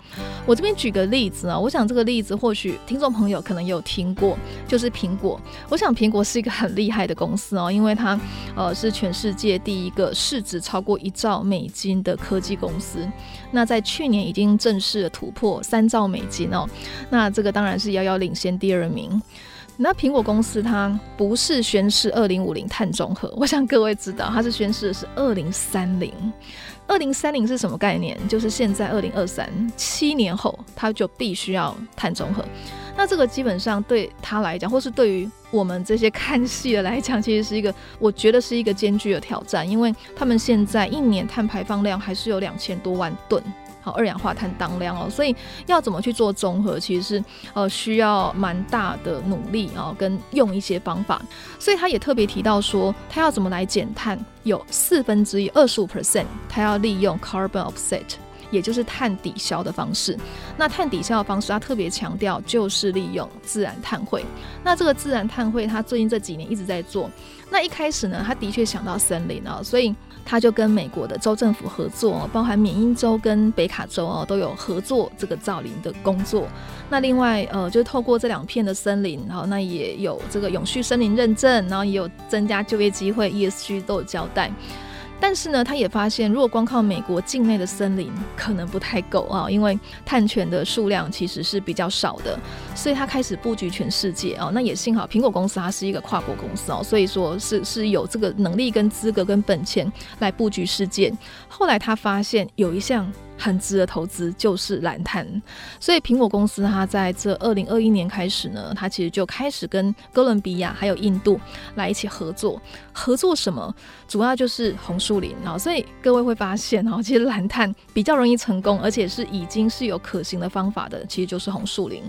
Speaker 3: 我这边举个例子啊，我想这个例子或许听众朋友可能有听过，就是苹果。我想苹果是一个很厉害的公司哦，因为它呃是全世界第一个市值超过一兆美金的科技公司。那在去年已经正式的突破三兆美金哦，那这个当然是遥遥领先第二名。那苹果公司它不是宣示二零五零碳中和，我想各位知道，它是宣示的是二零三零。二零三零是什么概念？就是现在二零二三七年后，它就必须要碳中和。那这个基本上对他来讲，或是对于我们这些看戏的来讲，*laughs* 其实是一个我觉得是一个艰巨的挑战，因为他们现在一年碳排放量还是有两千多万吨。好二氧化碳当量哦，所以要怎么去做综合，其实是呃需要蛮大的努力啊，跟用一些方法。所以他也特别提到说，他要怎么来减碳，有四分之一二十五 percent，他要利用 carbon offset，也就是碳抵消的方式。那碳抵消的方式，他特别强调就是利用自然碳汇。那这个自然碳汇，他最近这几年一直在做。那一开始呢，他的确想到森林啊，所以他就跟美国的州政府合作，包含缅因州跟北卡州哦，都有合作这个造林的工作。那另外呃，就透过这两片的森林，然后那也有这个永续森林认证，然后也有增加就业机会，ESG 都有交代。但是呢，他也发现，如果光靠美国境内的森林可能不太够啊，因为碳权的数量其实是比较少的，所以他开始布局全世界啊。那也幸好，苹果公司它是一个跨国公司哦，所以说是是有这个能力跟资格跟本钱来布局世界。后来他发现有一项。很值得投资就是蓝碳，所以苹果公司它在这二零二一年开始呢，它其实就开始跟哥伦比亚还有印度来一起合作。合作什么？主要就是红树林啊。所以各位会发现，其实蓝碳比较容易成功，而且是已经是有可行的方法的，其实就是红树林。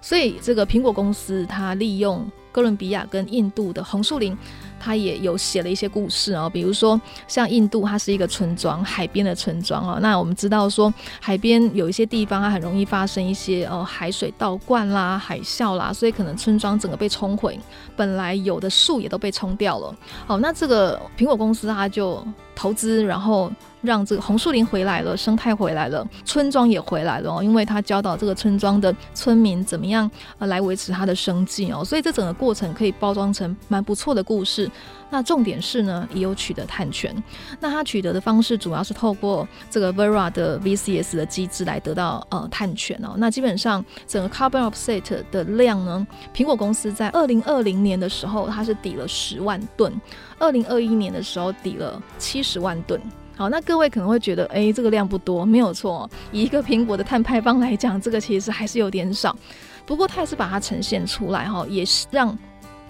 Speaker 3: 所以这个苹果公司它利用哥伦比亚跟印度的红树林。他也有写了一些故事哦，比如说像印度，它是一个村庄，海边的村庄哦。那我们知道说，海边有一些地方它很容易发生一些呃海水倒灌啦、海啸啦，所以可能村庄整个被冲毁，本来有的树也都被冲掉了。好，那这个苹果公司它就投资，然后。让这个红树林回来了，生态回来了，村庄也回来了哦，因为他教导这个村庄的村民怎么样呃来维持他的生计哦，所以这整个过程可以包装成蛮不错的故事。那重点是呢，也有取得碳权。那他取得的方式主要是透过这个 Vera 的 VCS 的机制来得到呃碳权哦。那基本上整个 Carbon Offset 的量呢，苹果公司在二零二零年的时候它是抵了十万吨，二零二一年的时候抵了七十万吨。好，那各位可能会觉得，哎，这个量不多，没有错。以一个苹果的碳排放来讲，这个其实还是有点少。不过，它也是把它呈现出来，哈，也是让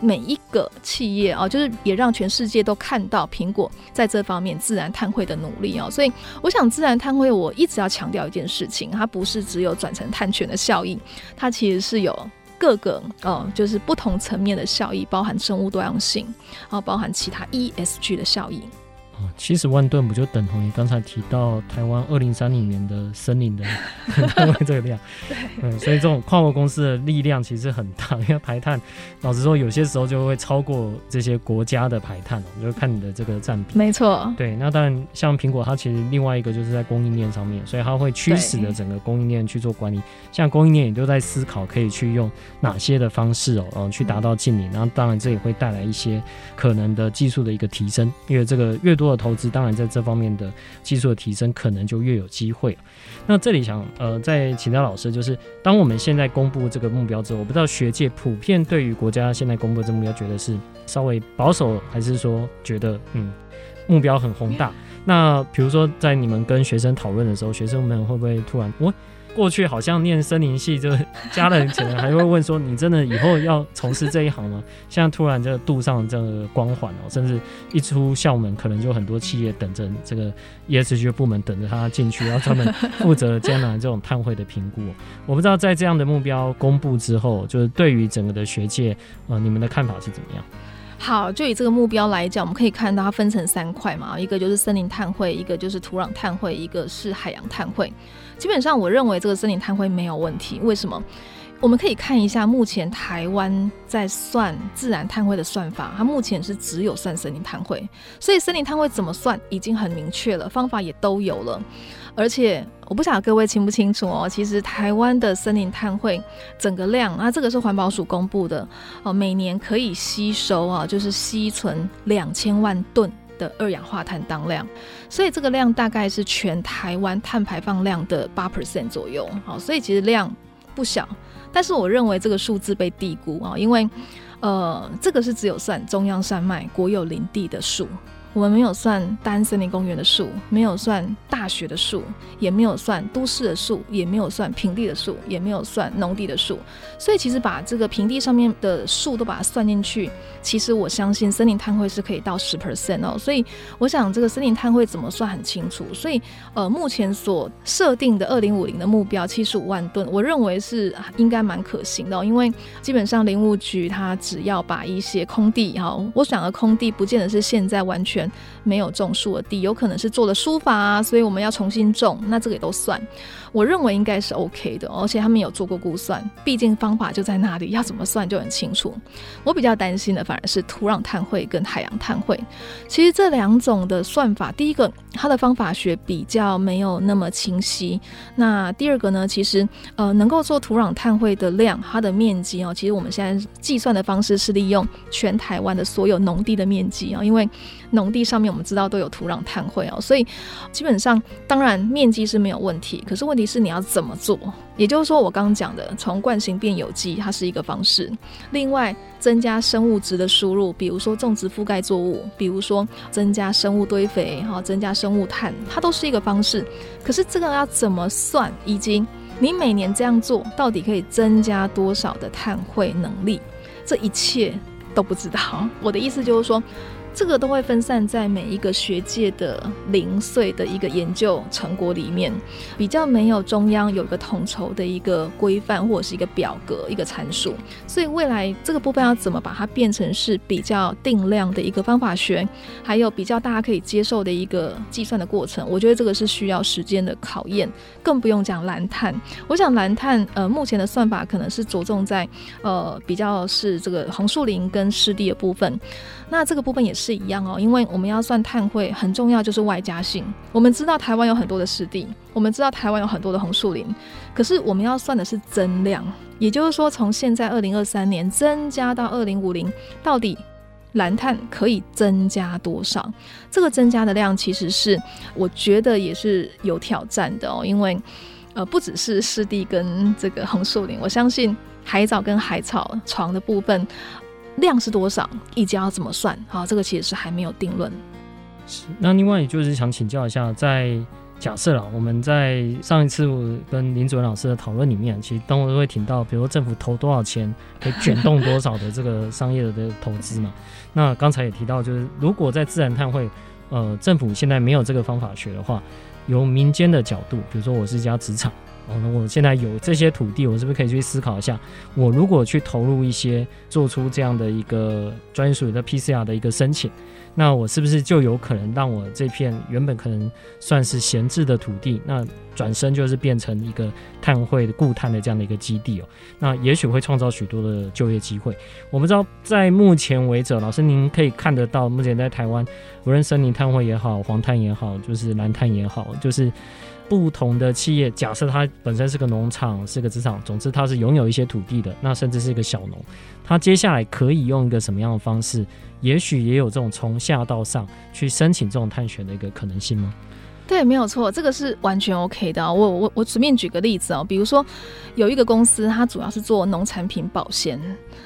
Speaker 3: 每一个企业啊，就是也让全世界都看到苹果在这方面自然碳汇的努力哦。所以，我想自然碳汇，我一直要强调一件事情，它不是只有转成碳权的效益，它其实是有各个哦，就是不同层面的效益，包含生物多样性，然后包含其他 ESG 的效益。
Speaker 2: 七十万吨不就等同于刚才提到台湾二零三零年的森林的 *laughs* 这个量？对，嗯，所以这种跨国公司的力量其实很大，*laughs* 因为排碳，老实说有些时候就会超过这些国家的排碳，就是看你的这个占比。
Speaker 3: 没错，
Speaker 2: 对。那当然，像苹果，它其实另外一个就是在供应链上面，所以它会驱使的整个供应链去做管理。像供应链也都在思考可以去用哪些的方式哦，嗯，去达到净零。然后当然这也会带来一些可能的技术的一个提升，因为这个越多投资，当然在这方面的技术的提升，可能就越有机会。那这里想呃再请教老师，就是当我们现在公布这个目标之后，我不知道学界普遍对于国家现在公布的这目标，觉得是稍微保守，还是说觉得嗯目标很宏大？那比如说在你们跟学生讨论的时候，学生们会不会突然我？过去好像念森林系，就是家人可能还会问说：“你真的以后要从事这一行吗？”现在突然就镀上这个光环哦，甚至一出校门，可能就很多企业等着这个 ESG 部门等着他进去，要专门负责将来这种碳汇的评估。我不知道在这样的目标公布之后，就是对于整个的学界，呃，你们的看法是怎么样？
Speaker 3: 好，就以这个目标来讲，我们可以看到它分成三块嘛，一个就是森林碳汇，一个就是土壤碳汇，一个是海洋碳汇。基本上，我认为这个森林碳汇没有问题。为什么？我们可以看一下目前台湾在算自然碳汇的算法，它目前是只有算森林碳汇，所以森林碳汇怎么算已经很明确了，方法也都有了。而且我不晓得各位清不清楚哦，其实台湾的森林碳汇整个量，那这个是环保署公布的哦，每年可以吸收啊，就是吸存两千万吨的二氧化碳当量，所以这个量大概是全台湾碳排放量的八 percent 左右。好，所以其实量不小，但是我认为这个数字被低估啊，因为呃，这个是只有算中央山脉国有林地的数。我们没有算单森林公园的树，没有算大学的树，也没有算都市的树，也没有算平地的树，也没有算农地的树。所以其实把这个平地上面的树都把它算进去，其实我相信森林碳汇是可以到十 percent 哦。所以我想这个森林碳汇怎么算很清楚。所以呃，目前所设定的二零五零的目标七十五万吨，我认为是应该蛮可行的哦，因为基本上林务局它只要把一些空地哈，我想的空地不见得是现在完全。没有种树的地，有可能是做了疏伐啊，所以我们要重新种，那这个也都算。我认为应该是 OK 的，而且他们有做过估算，毕竟方法就在那里，要怎么算就很清楚。我比较担心的反而是土壤碳汇跟海洋碳汇。其实这两种的算法，第一个它的方法学比较没有那么清晰。那第二个呢，其实呃能够做土壤碳汇的量，它的面积哦，其实我们现在计算的方式是利用全台湾的所有农地的面积啊，因为农地上面我们知道都有土壤碳汇哦，所以基本上当然面积是没有问题，可是问题是你要怎么做？也就是说，我刚刚讲的从惯行变有机，它是一个方式。另外，增加生物质的输入，比如说种植覆盖作物，比如说增加生物堆肥，哈，增加生物碳，它都是一个方式。可是这个要怎么算，以及你每年这样做，到底可以增加多少的碳汇能力？这一切都不知道。我的意思就是说。这个都会分散在每一个学界的零碎的一个研究成果里面，比较没有中央有一个统筹的一个规范或者是一个表格一个参数，所以未来这个部分要怎么把它变成是比较定量的一个方法学，还有比较大家可以接受的一个计算的过程，我觉得这个是需要时间的考验，更不用讲蓝碳。我想蓝碳呃目前的算法可能是着重在呃比较是这个红树林跟湿地的部分。那这个部分也是一样哦，因为我们要算碳汇，很重要就是外加性。我们知道台湾有很多的湿地，我们知道台湾有很多的红树林，可是我们要算的是增量，也就是说，从现在二零二三年增加到二零五零，到底蓝碳可以增加多少？这个增加的量其实是我觉得也是有挑战的哦，因为呃不只是湿地跟这个红树林，我相信海藻跟海草床的部分。量是多少？溢价要怎么算？好，这个其实是还没有定论。
Speaker 2: 是。那另外，也就是想请教一下，在假设了我们在上一次跟林主任老师的讨论里面，其实当然会听到，比如说政府投多少钱，可以卷动多少的这个商业的投资嘛。*laughs* 那刚才也提到，就是如果在自然碳汇，呃，政府现在没有这个方法学的话，由民间的角度，比如说我是一家职场。哦，那我现在有这些土地，我是不是可以去思考一下？我如果去投入一些，做出这样的一个专属的 PCR 的一个申请，那我是不是就有可能让我这片原本可能算是闲置的土地，那转身就是变成一个碳汇的固碳的这样的一个基地哦？那也许会创造许多的就业机会。我们知道，在目前为止，老师您可以看得到，目前在台湾，无论森林碳汇也好，黄碳也好，就是蓝碳也好，就是。不同的企业，假设它本身是个农场，是个职场，总之它是拥有一些土地的，那甚至是一个小农，它接下来可以用一个什么样的方式？也许也有这种从下到上去申请这种探权的一个可能性吗？
Speaker 3: 对，没有错，这个是完全 OK 的。我我我随便举个例子哦，比如说有一个公司，它主要是做农产品保鲜，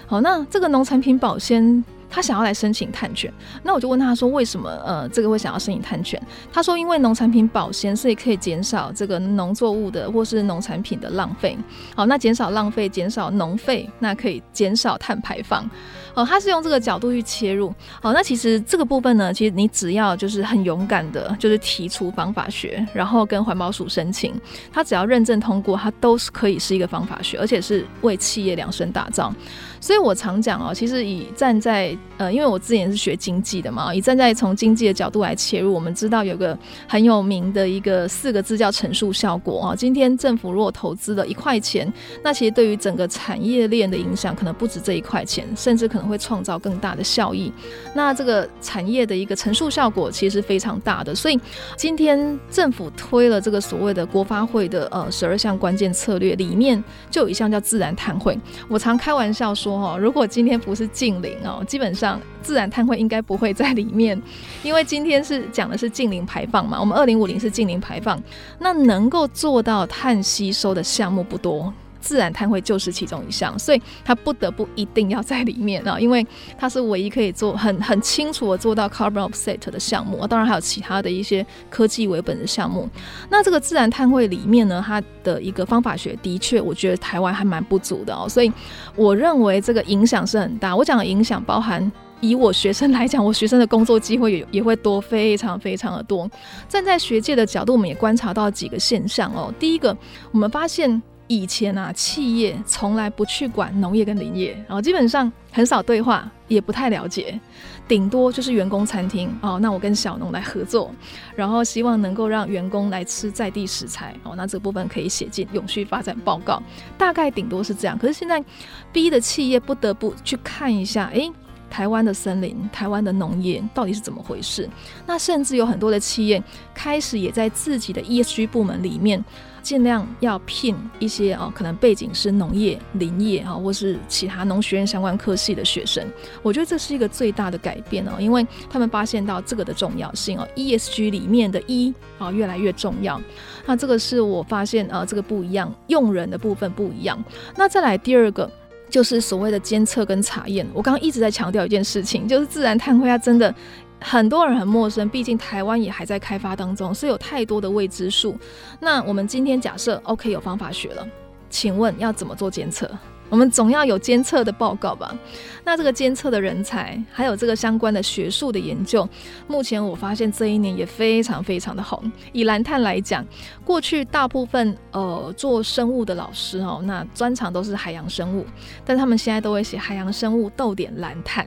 Speaker 3: 好，那这个农产品保鲜。他想要来申请碳权，那我就问他说：“为什么呃这个会想要申请碳权？”他说：“因为农产品保鲜，所以可以减少这个农作物的或是农产品的浪费。好，那减少浪费，减少农废，那可以减少碳排放。哦，他是用这个角度去切入。好，那其实这个部分呢，其实你只要就是很勇敢的，就是提出方法学，然后跟环保署申请，他只要认证通过，他都是可以是一个方法学，而且是为企业量身打造。”所以我常讲哦，其实以站在呃，因为我之前是学经济的嘛，以站在从经济的角度来切入，我们知道有个很有名的一个四个字叫乘数效果啊。今天政府如果投资了一块钱，那其实对于整个产业链的影响可能不止这一块钱，甚至可能会创造更大的效益。那这个产业的一个乘数效果其实是非常大的。所以今天政府推了这个所谓的国发会的呃十二项关键策略里面，就有一项叫自然碳汇。我常开玩笑说。如果今天不是近零哦，基本上自然碳汇应该不会在里面，因为今天是讲的是近零排放嘛。我们二零五零是近零排放，那能够做到碳吸收的项目不多。自然碳汇就是其中一项，所以它不得不一定要在里面啊，因为它是唯一可以做很很清楚的做到 carbon offset 的项目。当然还有其他的一些科技为本的项目。那这个自然碳汇里面呢，它的一个方法学的确，我觉得台湾还蛮不足的哦。所以我认为这个影响是很大。我讲的影响包含。以我学生来讲，我学生的工作机会也也会多，非常非常的多。站在学界的角度，我们也观察到几个现象哦。第一个，我们发现以前啊，企业从来不去管农业跟林业，然后基本上很少对话，也不太了解，顶多就是员工餐厅哦。那我跟小农来合作，然后希望能够让员工来吃在地食材哦。那这部分可以写进永续发展报告，大概顶多是这样。可是现在逼的企业不得不去看一下，诶。台湾的森林，台湾的农业到底是怎么回事？那甚至有很多的企业开始也在自己的 ESG 部门里面，尽量要聘一些哦，可能背景是农业、林业啊，或是其他农学院相关科系的学生。我觉得这是一个最大的改变哦，因为他们发现到这个的重要性哦，ESG 里面的 E 啊越来越重要。那这个是我发现啊，这个不一样，用人的部分不一样。那再来第二个。就是所谓的监测跟查验，我刚刚一直在强调一件事情，就是自然碳汇它真的很多人很陌生，毕竟台湾也还在开发当中，是有太多的未知数。那我们今天假设 OK 有方法学了，请问要怎么做监测？我们总要有监测的报告吧？那这个监测的人才，还有这个相关的学术的研究，目前我发现这一年也非常非常的红。以蓝碳来讲，过去大部分呃做生物的老师哦，那专长都是海洋生物，但他们现在都会写海洋生物逗点蓝碳，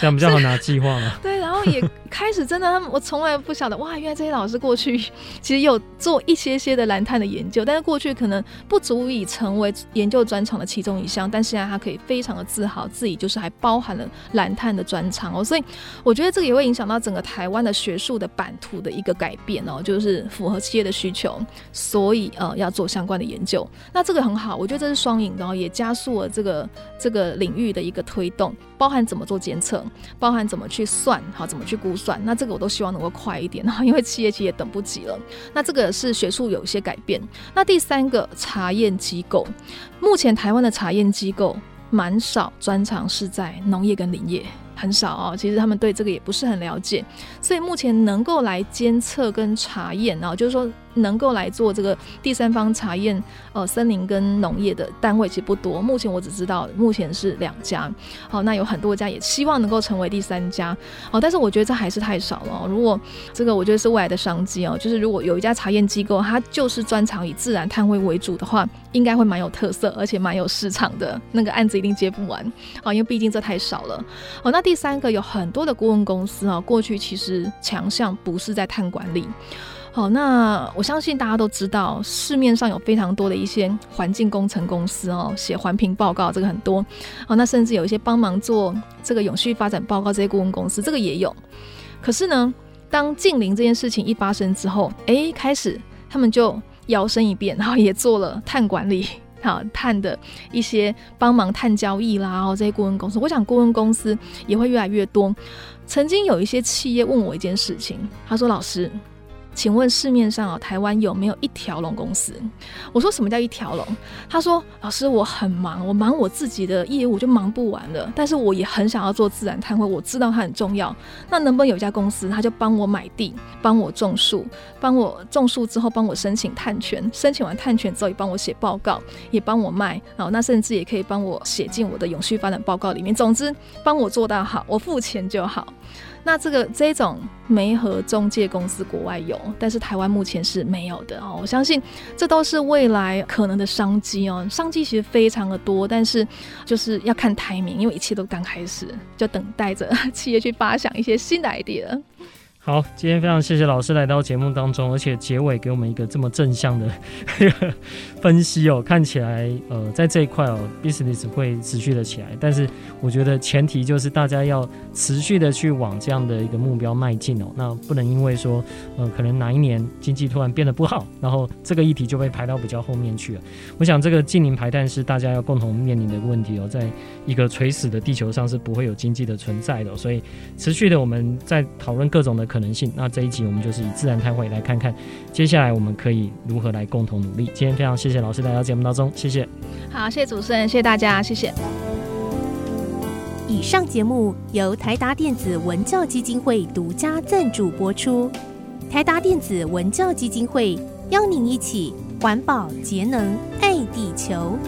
Speaker 2: 这样比较好拿计划嘛？*laughs*
Speaker 3: 对，然后也开始真的，他们我从来不晓得哇，原来这些老师过去其实有做一些些的蓝碳的研究，但是过去可能不足以成为研究专长的其中一项，但现在他可以非常的自豪，自己就是还包含了蓝碳的专长哦，所以我觉得这个也会影响到整个台湾的学术的版图的一个改变哦，就是符合企业的需求，所以呃要做相关的研究，那这个很好，我觉得这是双赢的，然后也加速了这个这个领域的一个推动，包含怎么做监测，包含怎么去算，好怎么去估算，那这个我都希望能够快一点，因为企业其实也等不及了，那这个是学术有一些改变，那第三个查验机构，目前台台湾的查验机构蛮少，专长是在农业跟林业，很少哦。其实他们对这个也不是很了解，所以目前能够来监测跟查验啊，就是说。能够来做这个第三方查验，呃，森林跟农业的单位其实不多。目前我只知道，目前是两家。好，那有很多家也希望能够成为第三家。好，但是我觉得这还是太少了。如果这个，我觉得是未来的商机哦。就是如果有一家查验机构，它就是专长以自然碳汇为主的话，应该会蛮有特色，而且蛮有市场的。那个案子一定接不完啊，因为毕竟这太少了。哦，那第三个有很多的顾问公司啊，过去其实强项不是在碳管理。好，那我相信大家都知道，市面上有非常多的一些环境工程公司哦，写环评报告这个很多。好，那甚至有一些帮忙做这个永续发展报告这些顾问公司，这个也有。可是呢，当近邻这件事情一发生之后，哎，开始他们就摇身一变，然后也做了碳管理，好，碳的一些帮忙碳交易啦，哦，这些顾问公司，我想顾问公司也会越来越多。曾经有一些企业问我一件事情，他说：“老师。”请问市面上啊，台湾有没有一条龙公司？我说什么叫一条龙？他说：老师，我很忙，我忙我自己的业务就忙不完了。但是我也很想要做自然碳汇，我知道它很重要。那能不能有一家公司，他就帮我买地，帮我种树，帮我种树之后帮我申请碳权，申请完碳权之后也帮我写报告，也帮我卖，然后那甚至也可以帮我写进我的永续发展报告里面。总之，帮我做到好，我付钱就好。那这个这种媒合中介公司国外有，但是台湾目前是没有的哦。我相信这都是未来可能的商机哦。商机其实非常的多，但是就是要看 timing，因为一切都刚开始，就等待着企业去发想一些新的 *laughs* idea。
Speaker 2: 好，今天非常谢谢老师来到节目当中，而且结尾给我们一个这么正向的分析哦。看起来，呃，在这一块哦，business 会持续的起来，但是我觉得前提就是大家要持续的去往这样的一个目标迈进哦。那不能因为说，呃，可能哪一年经济突然变得不好，然后这个议题就被排到比较后面去了。我想这个近零排碳是大家要共同面临的问题哦，在一个垂死的地球上是不会有经济的存在的，所以持续的我们在讨论各种的。可能性。那这一集我们就是以自然碳汇来看看，接下来我们可以如何来共同努力。今天非常谢谢谢老师来到节目当中，谢谢。
Speaker 3: 好，谢谢主持人，谢谢大家，谢谢。
Speaker 1: 以上节目由台达电子文教基金会独家赞助播出。台达电子文教基金会邀您一起环保节能爱地球。